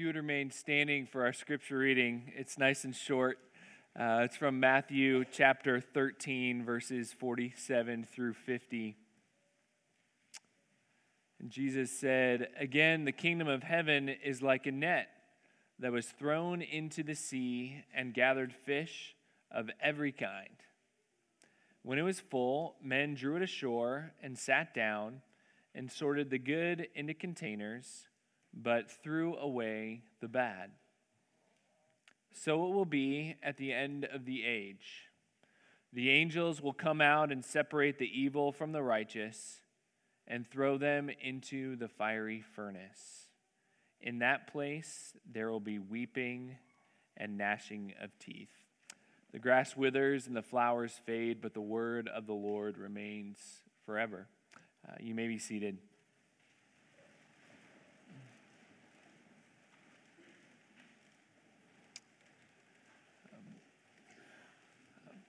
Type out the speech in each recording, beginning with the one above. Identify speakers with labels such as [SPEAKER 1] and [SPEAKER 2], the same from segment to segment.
[SPEAKER 1] you would remain standing for our scripture reading, it's nice and short. Uh, it's from Matthew chapter 13, verses 47 through 50. And Jesus said, Again, the kingdom of heaven is like a net that was thrown into the sea and gathered fish of every kind. When it was full, men drew it ashore and sat down and sorted the good into containers but threw away the bad. So it will be at the end of the age. The angels will come out and separate the evil from the righteous and throw them into the fiery furnace. In that place there will be weeping and gnashing of teeth. The grass withers and the flowers fade, but the word of the Lord remains forever. Uh, you may be seated.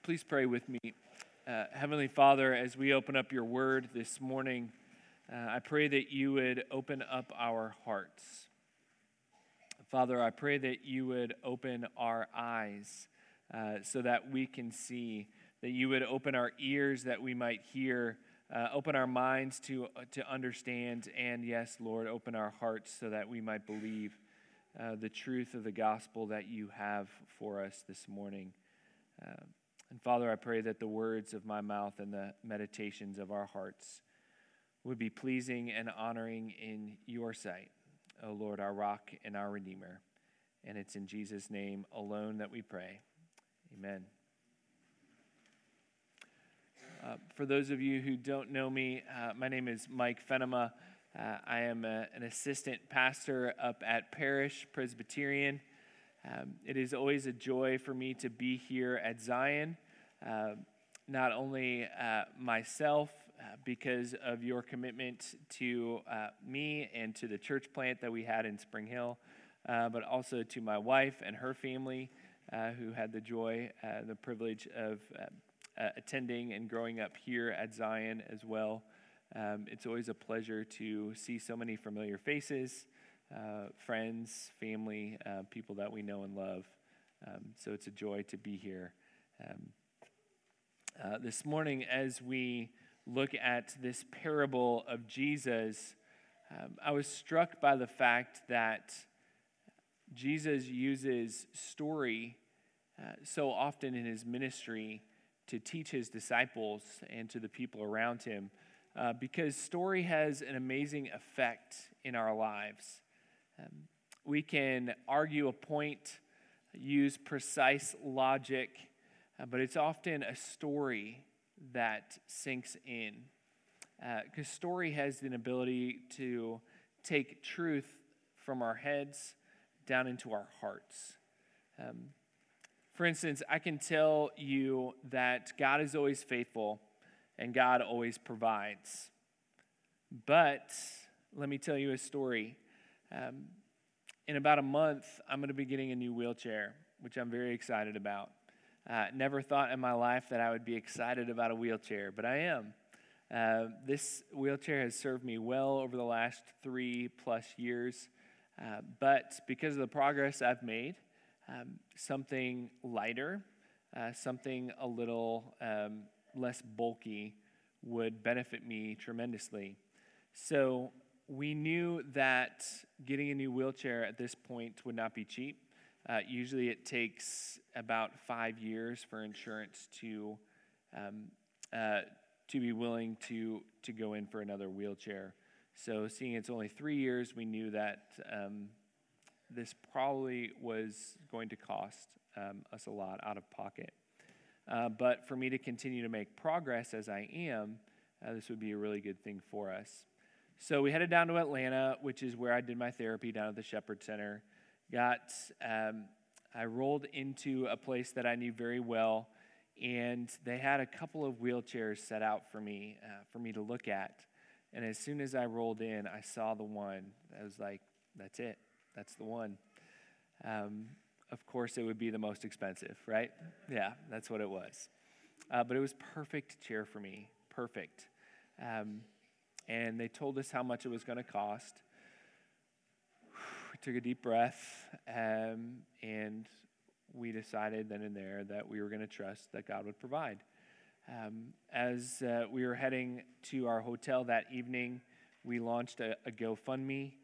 [SPEAKER 1] Please pray with me. Uh, Heavenly Father, as we open up your word this morning, uh, I pray that you would open up our hearts. Father, I pray that you would open our eyes uh, so that we can see, that you would open our ears that we might hear, uh, open our minds to, to understand, and yes, Lord, open our hearts so that we might believe uh, the truth of the gospel that you have for us this morning. Uh, and Father, I pray that the words of my mouth and the meditations of our hearts would be pleasing and honoring in your sight, O Lord, our rock and our redeemer. And it's in Jesus' name alone that we pray. Amen. Uh, for those of you who don't know me, uh, my name is Mike Fenema. Uh, I am a, an assistant pastor up at Parish Presbyterian. Um, it is always a joy for me to be here at Zion. Uh, not only uh, myself, uh, because of your commitment to uh, me and to the church plant that we had in Spring Hill, uh, but also to my wife and her family, who had the joy, the privilege of attending and growing up here at Zion as well. Um, it's always a pleasure to see so many familiar faces uh, friends, family, uh, people that we know and love. Um, so it's a joy to be here. Um, uh, this morning, as we look at this parable of Jesus, um, I was struck by the fact that Jesus uses story uh, so often in his ministry to teach his disciples and to the people around him. Uh, because story has an amazing effect in our lives. Um, we can argue a point, use precise logic, uh, but it's often a story that sinks in. Because uh, story has an ability to take truth from our heads down into our hearts. Um, for instance, I can tell you that God is always faithful and God always provides. But let me tell you a story. Um, in about a month, I'm going to be getting a new wheelchair, which I'm very excited about. Uh, never thought in my life that I would be excited about a wheelchair, but I am. Uh, this wheelchair has served me well over the last three plus years, uh, but because of the progress I've made, um, something lighter, uh, something a little um, less bulky would benefit me tremendously. So we knew that getting a new wheelchair at this point would not be cheap. Uh, usually, it takes about five years for insurance to um, uh, to be willing to to go in for another wheelchair. So, seeing it's only three years, we knew that um, this probably was going to cost um, us a lot out of pocket. Uh, but for me to continue to make progress as I am, uh, this would be a really good thing for us. So we headed down to Atlanta, which is where I did my therapy down at the Shepherd Center. Got, um, I rolled into a place that I knew very well, and they had a couple of wheelchairs set out for me, uh, for me to look at. And as soon as I rolled in, I saw the one. I was like, that's it. That's the one. Um, of course, it would be the most expensive, right? Yeah, that's what it was. Uh, but it was perfect chair for me. Perfect. Um, and they told us how much it was going to cost. Took a deep breath, um, and we decided then and there that we were going to trust that God would provide. Um, as uh, we were heading to our hotel that evening, we launched a, a GoFundMe,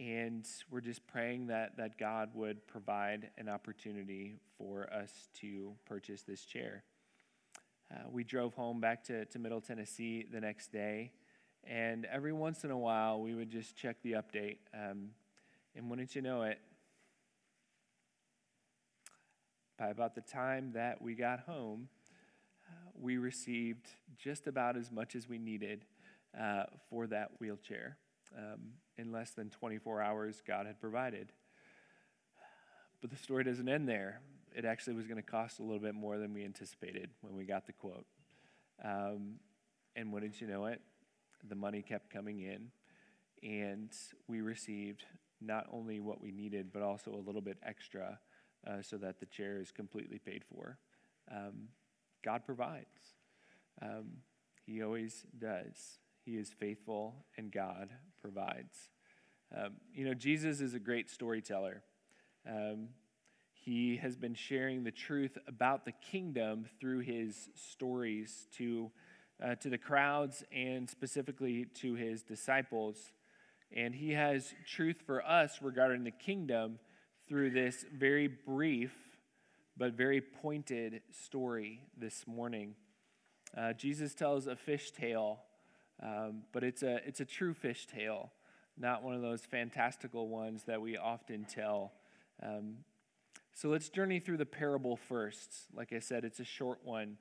[SPEAKER 1] and we're just praying that, that God would provide an opportunity for us to purchase this chair. Uh, we drove home back to, to Middle Tennessee the next day, and every once in a while we would just check the update. Um, and wouldn't you know it, by about the time that we got home, uh, we received just about as much as we needed uh, for that wheelchair. Um, in less than 24 hours, God had provided. But the story doesn't end there. It actually was going to cost a little bit more than we anticipated when we got the quote. Um, and wouldn't you know it, the money kept coming in, and we received not only what we needed, but also a little bit extra uh, so that the chair is completely paid for. Um, God provides. Um, he always does. He is faithful, and God provides. Um, you know, Jesus is a great storyteller. Um, he has been sharing the truth about the kingdom through his stories to, uh, to the crowds and specifically to his disciples. And he has truth for us regarding the kingdom through this very brief but very pointed story this morning. Uh, Jesus tells a fish tale, um, but it's a, it's a true fish tale, not one of those fantastical ones that we often tell. Um, so let's journey through the parable first. Like I said, it's a short one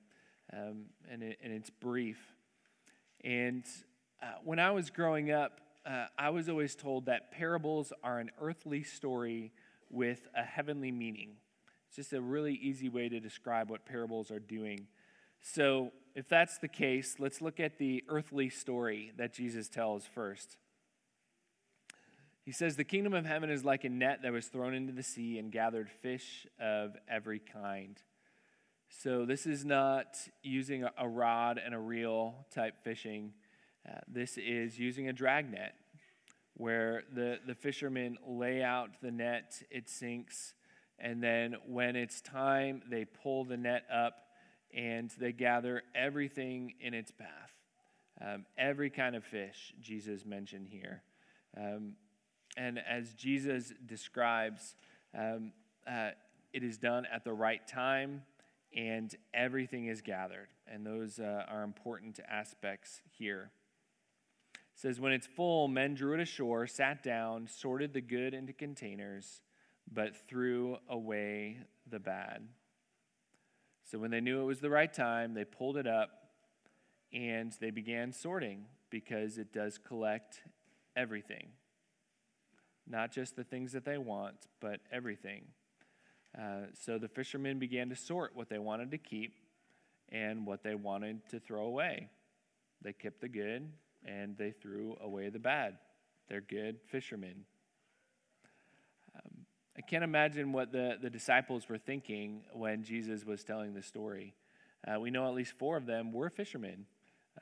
[SPEAKER 1] um, and, it, and it's brief. And uh, when I was growing up, uh, I was always told that parables are an earthly story with a heavenly meaning. It's just a really easy way to describe what parables are doing. So, if that's the case, let's look at the earthly story that Jesus tells first. He says, The kingdom of heaven is like a net that was thrown into the sea and gathered fish of every kind. So, this is not using a rod and a reel type fishing. Uh, this is using a drag net where the, the fishermen lay out the net, it sinks, and then when it's time, they pull the net up and they gather everything in its path. Um, every kind of fish, Jesus mentioned here. Um, and as Jesus describes, um, uh, it is done at the right time and everything is gathered. And those uh, are important aspects here says, When it's full, men drew it ashore, sat down, sorted the good into containers, but threw away the bad. So when they knew it was the right time, they pulled it up and they began sorting because it does collect everything. Not just the things that they want, but everything. Uh, so the fishermen began to sort what they wanted to keep and what they wanted to throw away. They kept the good, and they threw away the bad. They're good fishermen. Um, I can't imagine what the, the disciples were thinking when Jesus was telling the story. Uh, we know at least four of them were fishermen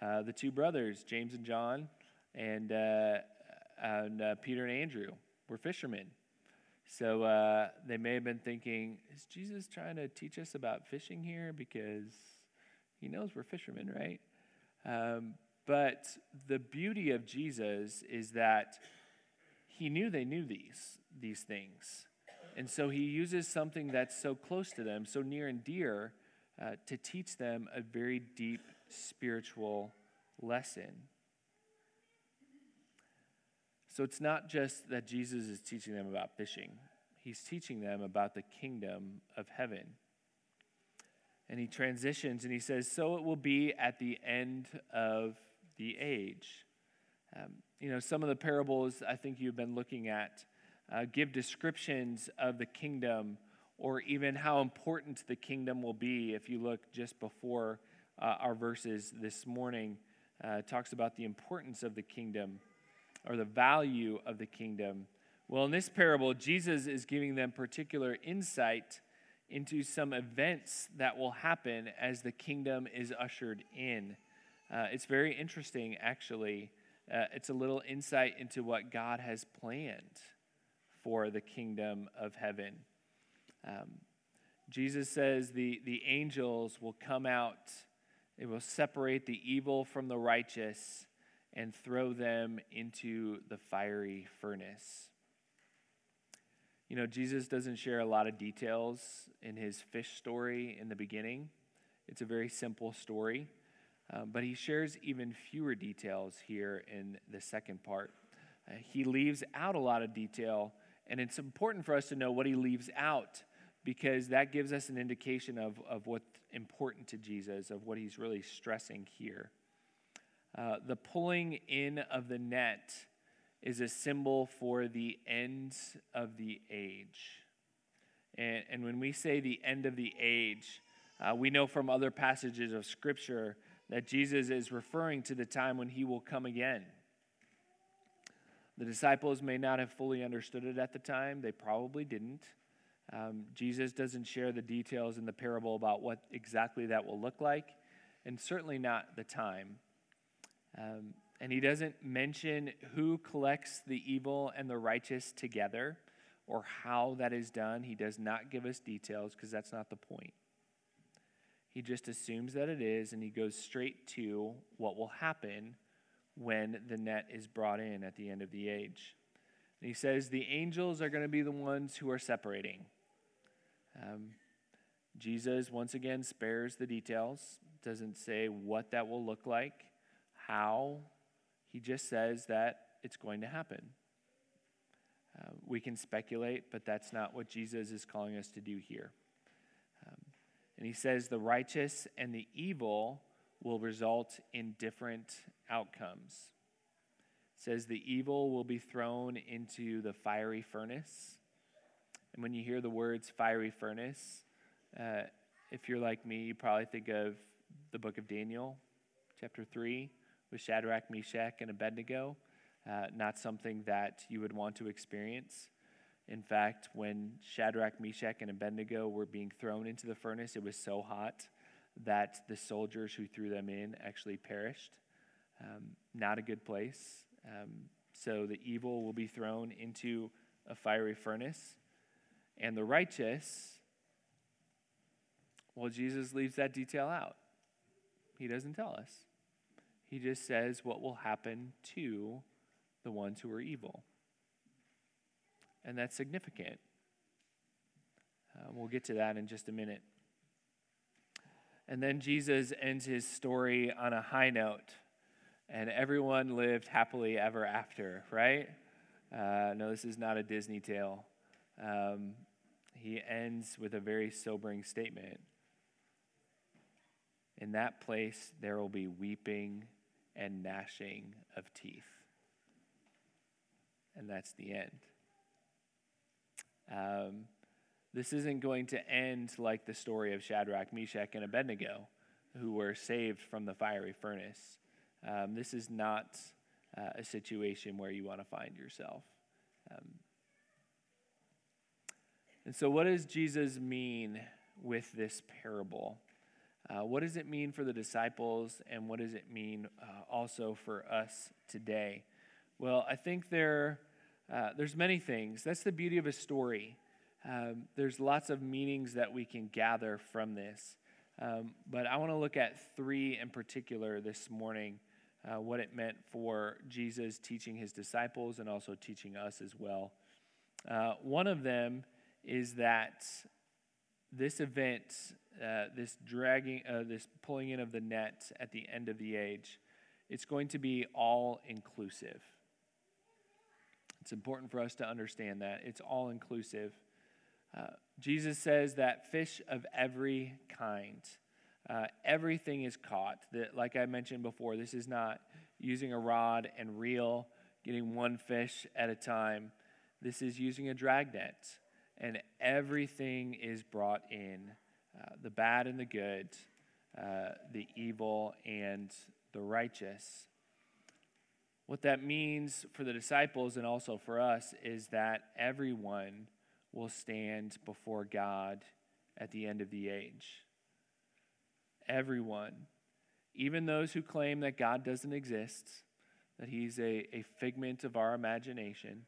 [SPEAKER 1] uh, the two brothers, James and John, and, uh, and uh, Peter and Andrew, were fishermen. So uh, they may have been thinking, is Jesus trying to teach us about fishing here? Because he knows we're fishermen, right? Um, but the beauty of Jesus is that he knew they knew these, these things. And so he uses something that's so close to them, so near and dear, uh, to teach them a very deep spiritual lesson. So it's not just that Jesus is teaching them about fishing, he's teaching them about the kingdom of heaven. And he transitions and he says, So it will be at the end of the age. Um, you know, some of the parables I think you've been looking at uh, give descriptions of the kingdom or even how important the kingdom will be. If you look just before uh, our verses this morning, uh, talks about the importance of the kingdom or the value of the kingdom. Well, in this parable, Jesus is giving them particular insight into some events that will happen as the kingdom is ushered in. Uh, it's very interesting, actually. Uh, it's a little insight into what God has planned for the kingdom of heaven. Um, Jesus says the, the angels will come out, they will separate the evil from the righteous and throw them into the fiery furnace. You know, Jesus doesn't share a lot of details in his fish story in the beginning. It's a very simple story, um, but he shares even fewer details here in the second part. Uh, he leaves out a lot of detail, and it's important for us to know what he leaves out because that gives us an indication of, of what's important to Jesus, of what he's really stressing here. Uh, the pulling in of the net is a symbol for the end of the age. And, and when we say the end of the age, uh, we know from other passages of Scripture that Jesus is referring to the time when he will come again. The disciples may not have fully understood it at the time, they probably didn't. Um, Jesus doesn't share the details in the parable about what exactly that will look like, and certainly not the time. Um, and he doesn't mention who collects the evil and the righteous together or how that is done. He does not give us details because that's not the point. He just assumes that it is, and he goes straight to what will happen when the net is brought in at the end of the age. And he says the angels are going to be the ones who are separating. Um, Jesus, once again, spares the details, doesn't say what that will look like, how. He just says that it's going to happen. Uh, we can speculate, but that's not what Jesus is calling us to do here. And he says the righteous and the evil will result in different outcomes. It says the evil will be thrown into the fiery furnace. And when you hear the words fiery furnace, uh, if you're like me, you probably think of the book of Daniel, chapter 3, with Shadrach, Meshach, and Abednego. Uh, not something that you would want to experience. In fact, when Shadrach, Meshach, and Abednego were being thrown into the furnace, it was so hot that the soldiers who threw them in actually perished. Um, not a good place. Um, so the evil will be thrown into a fiery furnace. And the righteous, well, Jesus leaves that detail out. He doesn't tell us. He just says what will happen to the ones who are evil. And that's significant. Uh, we'll get to that in just a minute. And then Jesus ends his story on a high note, and everyone lived happily ever after, right? Uh, no, this is not a Disney tale. Um, he ends with a very sobering statement. In that place, there will be weeping and gnashing of teeth. And that's the end. Um, this isn't going to end like the story of Shadrach, Meshach, and Abednego, who were saved from the fiery furnace. Um, this is not uh, a situation where you want to find yourself. Um, and so, what does Jesus mean with this parable? Uh, what does it mean for the disciples, and what does it mean uh, also for us today? Well, I think there, uh, there's many things. That's the beauty of a story. Um, there's lots of meanings that we can gather from this. Um, but I want to look at three in particular this morning uh, what it meant for Jesus teaching his disciples and also teaching us as well. Uh, one of them is that this event, uh, this dragging, uh, this pulling in of the net at the end of the age, it's going to be all inclusive. It's important for us to understand that. It's all inclusive. Uh, Jesus says that fish of every kind, uh, everything is caught. That, like I mentioned before, this is not using a rod and reel, getting one fish at a time. This is using a drag net, and everything is brought in uh, the bad and the good, uh, the evil and the righteous. What that means for the disciples and also for us is that everyone will stand before God at the end of the age. Everyone, even those who claim that God doesn't exist, that He's a, a figment of our imagination,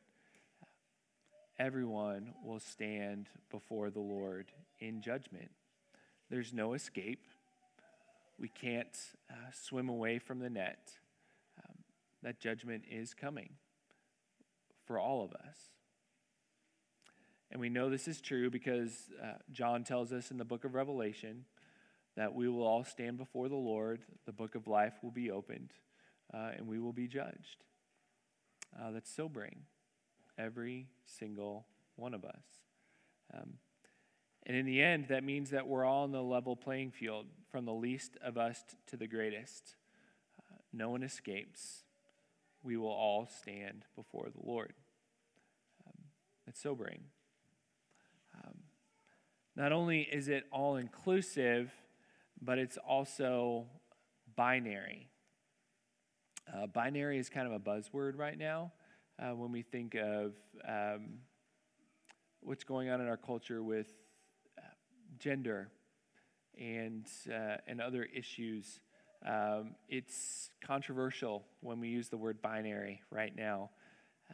[SPEAKER 1] everyone will stand before the Lord in judgment. There's no escape. We can't uh, swim away from the net. That judgment is coming for all of us. And we know this is true because uh, John tells us in the book of Revelation that we will all stand before the Lord, the book of life will be opened, uh, and we will be judged. Uh, that's sobering. Every single one of us. Um, and in the end, that means that we're all on the level playing field, from the least of us to the greatest. Uh, no one escapes. We will all stand before the Lord. Um, it's sobering. Um, not only is it all inclusive, but it's also binary. Uh, binary is kind of a buzzword right now uh, when we think of um, what's going on in our culture with uh, gender and, uh, and other issues. Um, it's controversial when we use the word binary right now,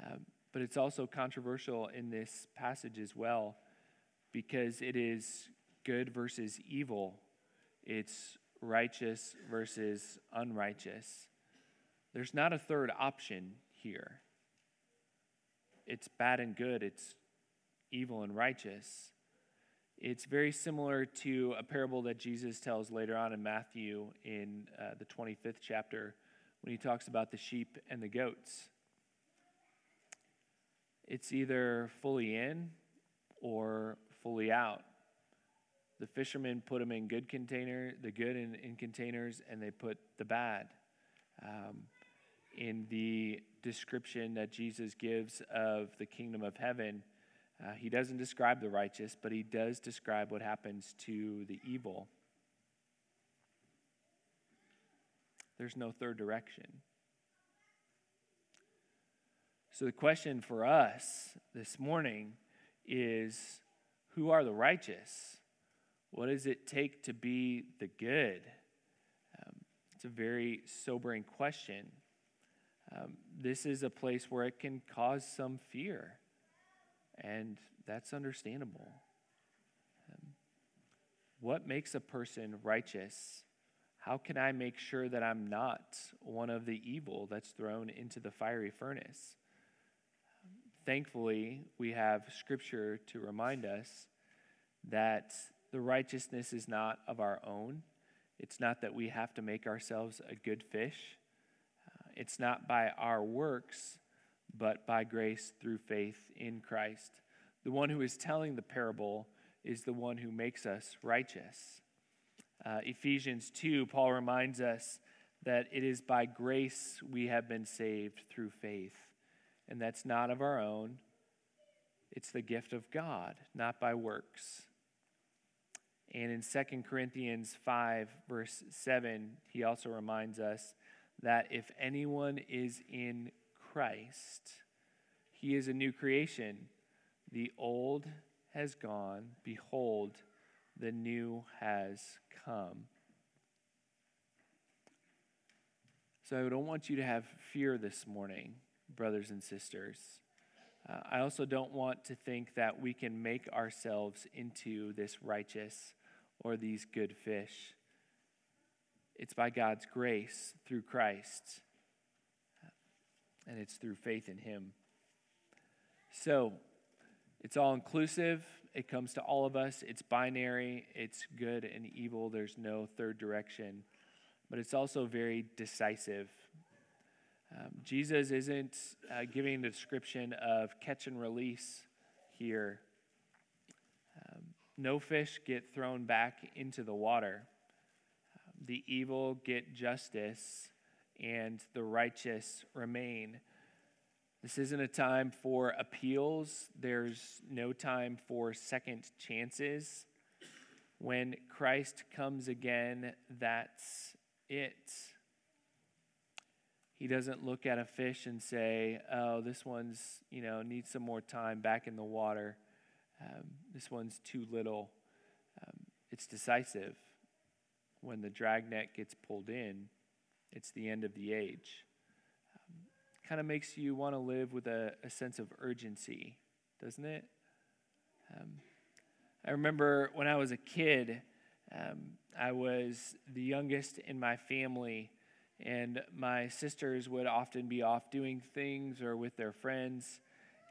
[SPEAKER 1] um, but it's also controversial in this passage as well because it is good versus evil, it's righteous versus unrighteous. There's not a third option here. It's bad and good, it's evil and righteous. It's very similar to a parable that Jesus tells later on in Matthew in uh, the 25th chapter when he talks about the sheep and the goats. It's either fully in or fully out. The fishermen put them in good container, the good in, in containers, and they put the bad. Um, in the description that Jesus gives of the kingdom of heaven, uh, he doesn't describe the righteous, but he does describe what happens to the evil. There's no third direction. So, the question for us this morning is who are the righteous? What does it take to be the good? Um, it's a very sobering question. Um, this is a place where it can cause some fear. And that's understandable. Um, what makes a person righteous? How can I make sure that I'm not one of the evil that's thrown into the fiery furnace? Thankfully, we have scripture to remind us that the righteousness is not of our own. It's not that we have to make ourselves a good fish. Uh, it's not by our works, but by grace through faith in Christ. The one who is telling the parable is the one who makes us righteous. Uh, Ephesians 2, Paul reminds us that it is by grace we have been saved through faith. And that's not of our own, it's the gift of God, not by works. And in 2 Corinthians 5, verse 7, he also reminds us that if anyone is in Christ, he is a new creation. The old has gone. Behold, the new has come. So I don't want you to have fear this morning, brothers and sisters. Uh, I also don't want to think that we can make ourselves into this righteous or these good fish. It's by God's grace through Christ and it's through faith in Him. So, it's all inclusive. It comes to all of us. It's binary. It's good and evil. There's no third direction. But it's also very decisive. Um, Jesus isn't uh, giving the description of catch and release here. Um, no fish get thrown back into the water. Um, the evil get justice and the righteous remain. This isn't a time for appeals, there's no time for second chances. When Christ comes again, that's it. He doesn't look at a fish and say, "Oh, this one's you know needs some more time back in the water. Um, this one's too little." Um, it's decisive when the dragnet gets pulled in. It's the end of the age. Um, kind of makes you want to live with a, a sense of urgency, doesn't it? Um, I remember when I was a kid, um, I was the youngest in my family, and my sisters would often be off doing things or with their friends.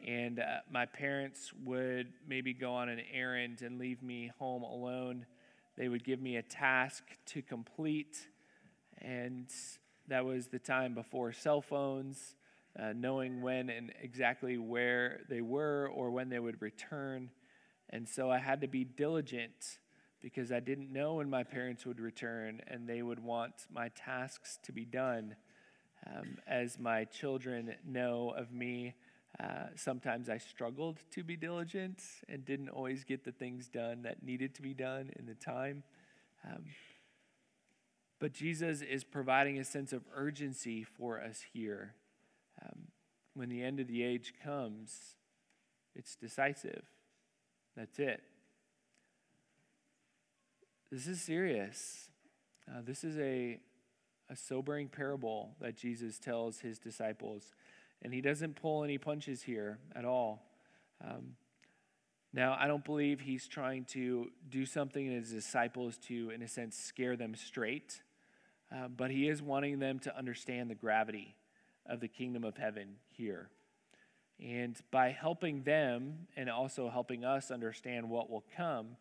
[SPEAKER 1] And uh, my parents would maybe go on an errand and leave me home alone. They would give me a task to complete, and that was the time before cell phones, uh, knowing when and exactly where they were or when they would return. And so I had to be diligent because I didn't know when my parents would return and they would want my tasks to be done. Um, as my children know of me, uh, sometimes I struggled to be diligent and didn't always get the things done that needed to be done in the time. Um, but Jesus is providing a sense of urgency for us here. Um, when the end of the age comes, it's decisive. That's it. This is serious. Uh, this is a, a sobering parable that Jesus tells his disciples. And he doesn't pull any punches here at all. Um, now, I don't believe he's trying to do something in his disciples to, in a sense, scare them straight, uh, but he is wanting them to understand the gravity of the kingdom of heaven here. And by helping them and also helping us understand what will come,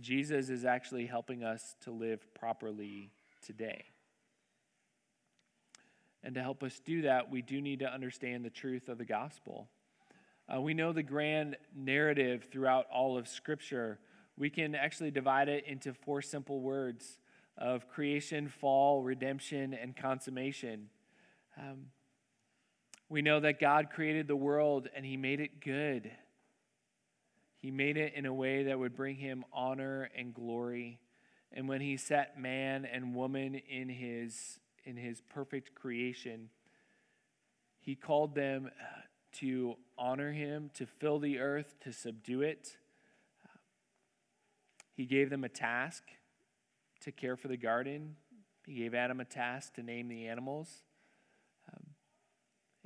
[SPEAKER 1] Jesus is actually helping us to live properly today. And to help us do that, we do need to understand the truth of the gospel. Uh, we know the grand narrative throughout all of Scripture. We can actually divide it into four simple words of creation, fall, redemption, and consummation. Um, we know that God created the world and He made it good. He made it in a way that would bring Him honor and glory. And when He set man and woman in His in his perfect creation, he called them uh, to honor him, to fill the earth, to subdue it. He gave them a task to care for the garden. He gave Adam a task to name the animals. Um,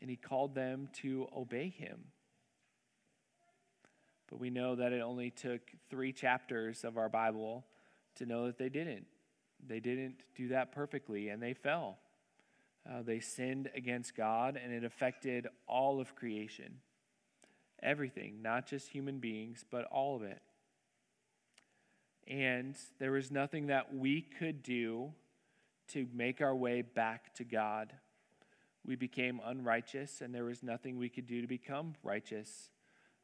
[SPEAKER 1] and he called them to obey him. But we know that it only took three chapters of our Bible to know that they didn't. They didn't do that perfectly, and they fell. Uh, they sinned against God, and it affected all of creation. Everything, not just human beings, but all of it. And there was nothing that we could do to make our way back to God. We became unrighteous, and there was nothing we could do to become righteous.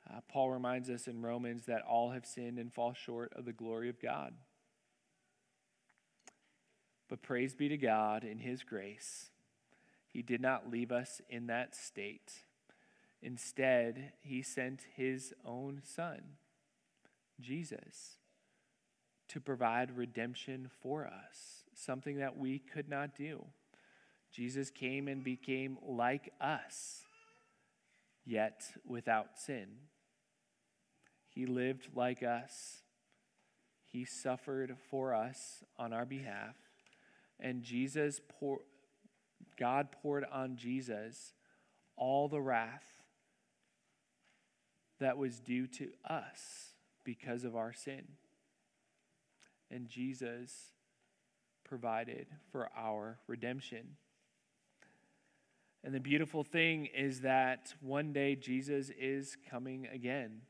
[SPEAKER 1] Uh, Paul reminds us in Romans that all have sinned and fall short of the glory of God. But praise be to God in His grace. He did not leave us in that state. Instead, He sent His own Son, Jesus, to provide redemption for us, something that we could not do. Jesus came and became like us, yet without sin. He lived like us. He suffered for us on our behalf and Jesus pour, God poured on Jesus all the wrath that was due to us because of our sin. And Jesus provided for our redemption. And the beautiful thing is that one day Jesus is coming again.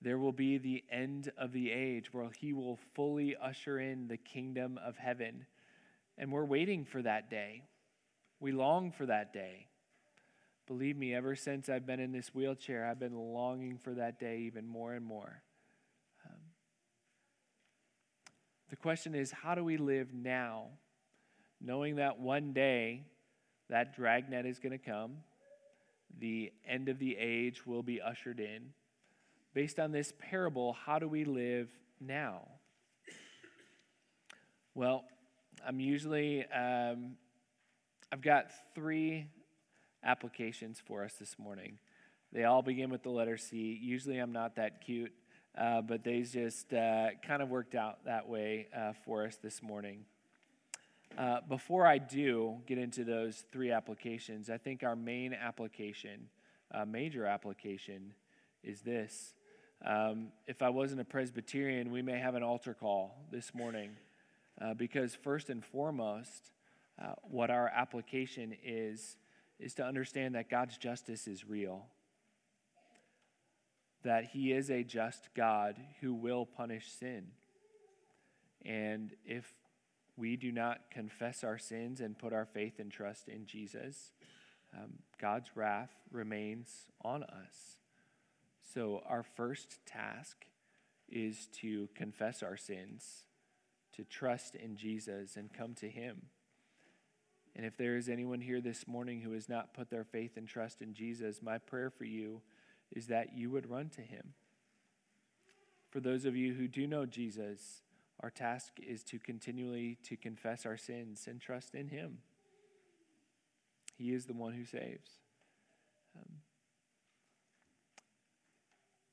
[SPEAKER 1] There will be the end of the age where he will fully usher in the kingdom of heaven and we're waiting for that day. We long for that day. Believe me, ever since I've been in this wheelchair, I've been longing for that day even more and more. Um, the question is how do we live now, knowing that one day that dragnet is going to come, the end of the age will be ushered in? Based on this parable, how do we live now? Well, I'm usually, um, I've got three applications for us this morning. They all begin with the letter C. Usually I'm not that cute, uh, but they just uh, kind of worked out that way uh, for us this morning. Uh, before I do get into those three applications, I think our main application, uh, major application, is this. Um, if I wasn't a Presbyterian, we may have an altar call this morning uh, because, first and foremost, what our application is, is to understand that God's justice is real, that He is a just God who will punish sin. And if we do not confess our sins and put our faith and trust in Jesus, um, God's wrath remains on us. So, our first task is to confess our sins, to trust in Jesus, and come to Him. And if there is anyone here this morning who has not put their faith and trust in Jesus, my prayer for you is that you would run to Him. For those of you who do know Jesus, our task is to continually to confess our sins and trust in Him. He is the one who saves. Um,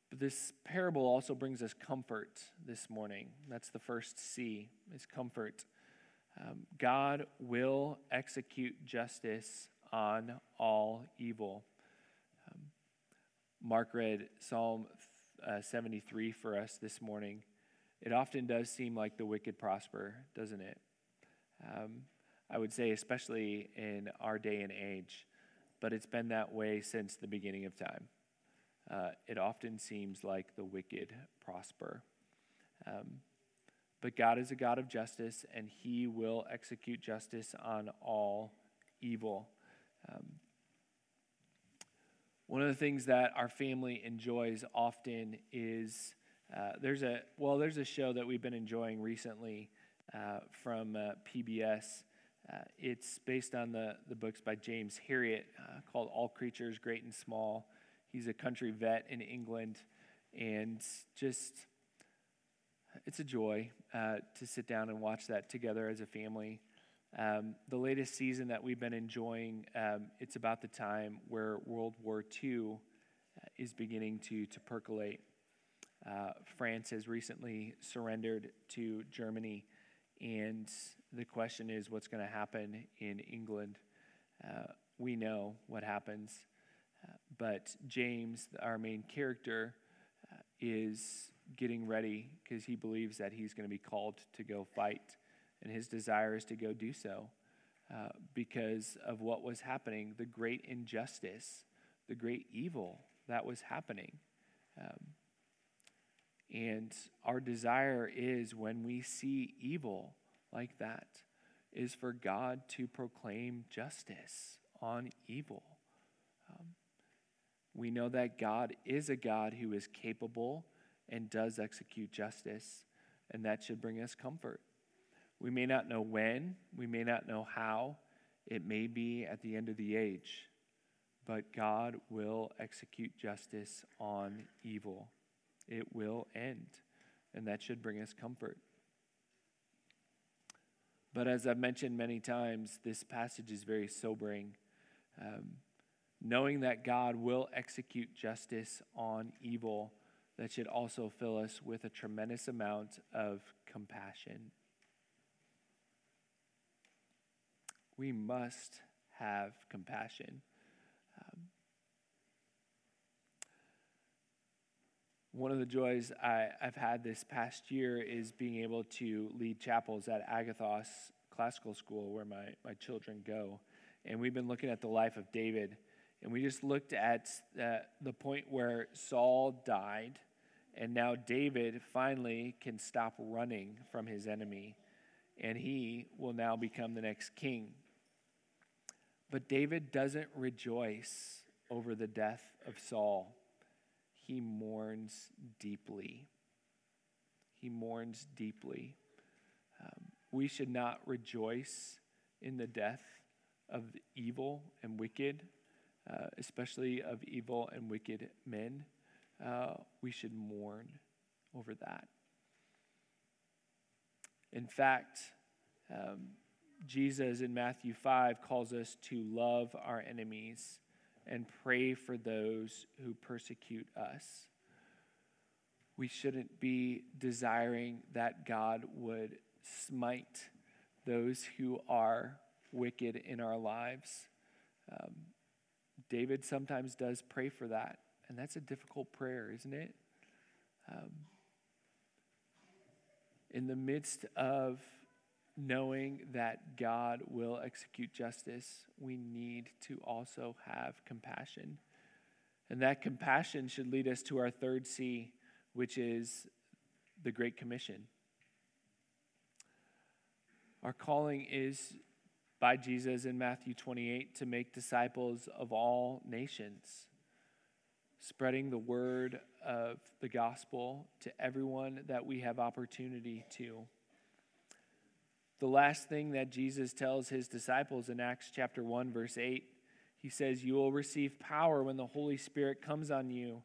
[SPEAKER 1] but this parable also brings us comfort this morning. That's the first C, is comfort. Um, God will execute justice on all evil. Mark read Psalm uh, 73 for us this morning. It often does seem like the wicked prosper, doesn't it? Um, I would say, especially in our day and age, but it's been that way since the beginning of time uh, it often seems like the wicked prosper. Um, but God is a God of justice, and He will execute justice on all evil. Um, one of the things that our family enjoys often is uh, there's a well there's a show that we've been enjoying recently uh, from uh, PBS. Uh, it's based on the, the books by James Herriot uh, called All Creatures Great and Small. He's a country vet in England, and just it's a joy uh, to sit down and watch that together as a family. Um, the latest season that we've been enjoying, um, it's about the time where World War II uh, is beginning to, to percolate. Uh, France has recently surrendered to Germany, and the question is what's going to happen in England. Uh, we know what happens but James, our main character, uh, is getting ready because he believes that he's going to be called to go fight, and his desire is to go do so uh, because of what was happening, the great injustice, the great evil that was happening. Um, and our desire is when we see evil like that, is for God to proclaim justice on evil. Um, we know that God is a God who is capable and does execute justice, and that should bring us comfort. We may not know when, we may not know how, it may be at the end of the age, but God will execute justice on evil. It will end, and that should bring us comfort. But as I've mentioned many times, this passage is very sobering. Um, knowing that God will execute justice on evil, that should also fill us with a tremendous amount of compassion. We must have compassion. Um, one of the joys I, have had this past year is being able to lead chapels at Agathos Classical School, where my, my children go. And we've been looking at the life of David and we just looked at uh, the point where Saul died, and now David finally can stop running from his enemy, and he will now become the next king. But David doesn't rejoice over the death of Saul, he mourns deeply. He mourns deeply. Um, we should not rejoice in the death of evil and wicked uh, especially of evil and wicked men, uh, we should mourn over that. In fact, um, Jesus in Matthew 5 calls us to love our enemies and pray for those who persecute us. We shouldn't be desiring that God would smite those who are wicked in our lives. Um, David sometimes does pray for that And that's a difficult prayer, isn't it? Um, in the midst of knowing that God will execute justice, we need to also have compassion. And that compassion should lead us to our third C, which is the Great Commission. Our calling is by Jesus in Matthew 28 to make disciples of all nations, spreading the word of the gospel to everyone that we have opportunity to. The last thing that Jesus tells his disciples in Acts chapter 1 verse 8, he says, "You will receive power when the Holy Spirit comes on you,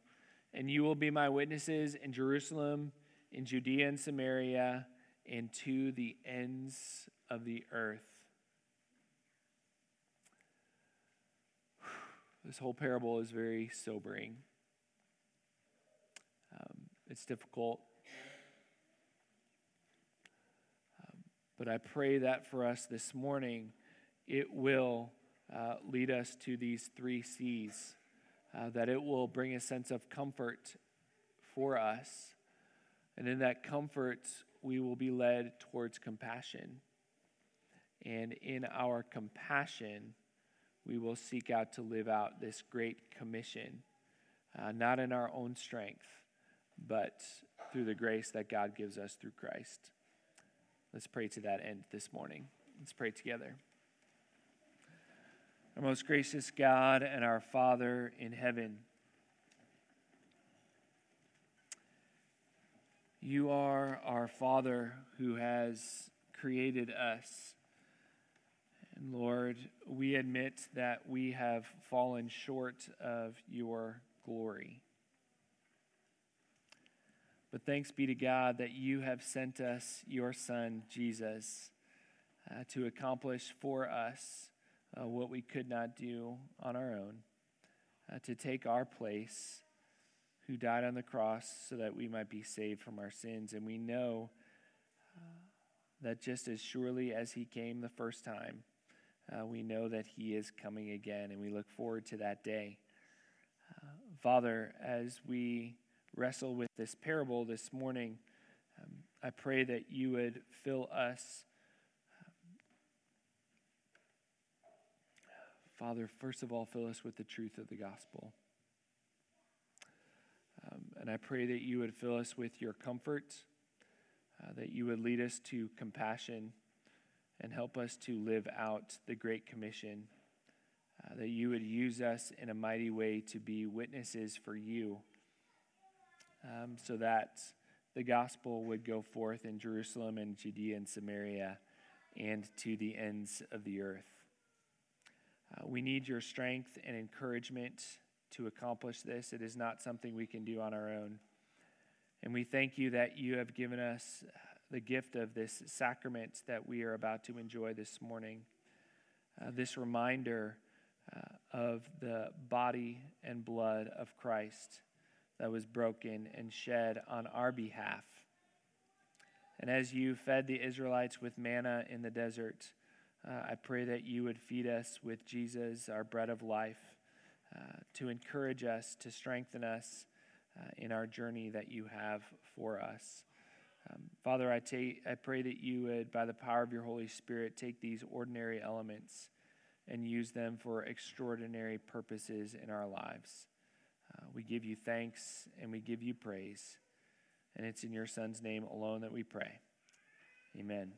[SPEAKER 1] and you will be my witnesses in Jerusalem, in Judea and Samaria, and to the ends of the earth." This whole parable is very sobering. Um, it's difficult But I pray that for us this morning, it will uh, lead us to these three C's, uh, that it will bring a sense of comfort for us. And in that comfort, we will be led towards compassion. And in our compassion, we will seek out to live out this great commission, uh, not in our own strength, but through the grace that God gives us through Christ. Let's pray to that end this morning. Let's pray together. Our most gracious God and our Father in heaven, you are our Father who has created us. And Lord, we admit that we have fallen short of your glory. But thanks be to God that you have sent us your Son, Jesus, uh, to accomplish for us uh, what we could not do on our own, uh, to take our place, who died on the cross so that we might be saved from our sins. And we know uh, that just as surely as he came the first time, uh, we know that he is coming again, and we look forward to that day. Uh, Father, as we wrestle with this parable this morning, um, I pray that you would fill us. Um, Father, first of all, fill us with the truth of the gospel. Um, and I pray that you would fill us with your comfort, uh, that you would lead us to compassion, and help us to live out the Great Commission, uh, that you would use us in a mighty way to be witnesses for you um, so that the gospel would go forth in Jerusalem and Judea and Samaria and to the ends of the earth. Uh, we need your strength and encouragement to accomplish this. It is not something we can do on our own. And we thank you that you have given us the gift of this sacrament that we are about to enjoy this morning. Uh, this reminder uh, of the body and blood of Christ that was broken and shed on our behalf. And as you fed the Israelites with manna in the desert, uh, I pray that you would feed us with Jesus, our bread of life, uh, to encourage us, to strengthen us uh, in our journey that you have for us. Um, Father, I, take, I pray that you would, by the power of your Holy Spirit, take these ordinary elements and use them for extraordinary purposes in our lives. Uh, we give you thanks and we give you praise. And it's in your Son's name alone that we pray. Amen.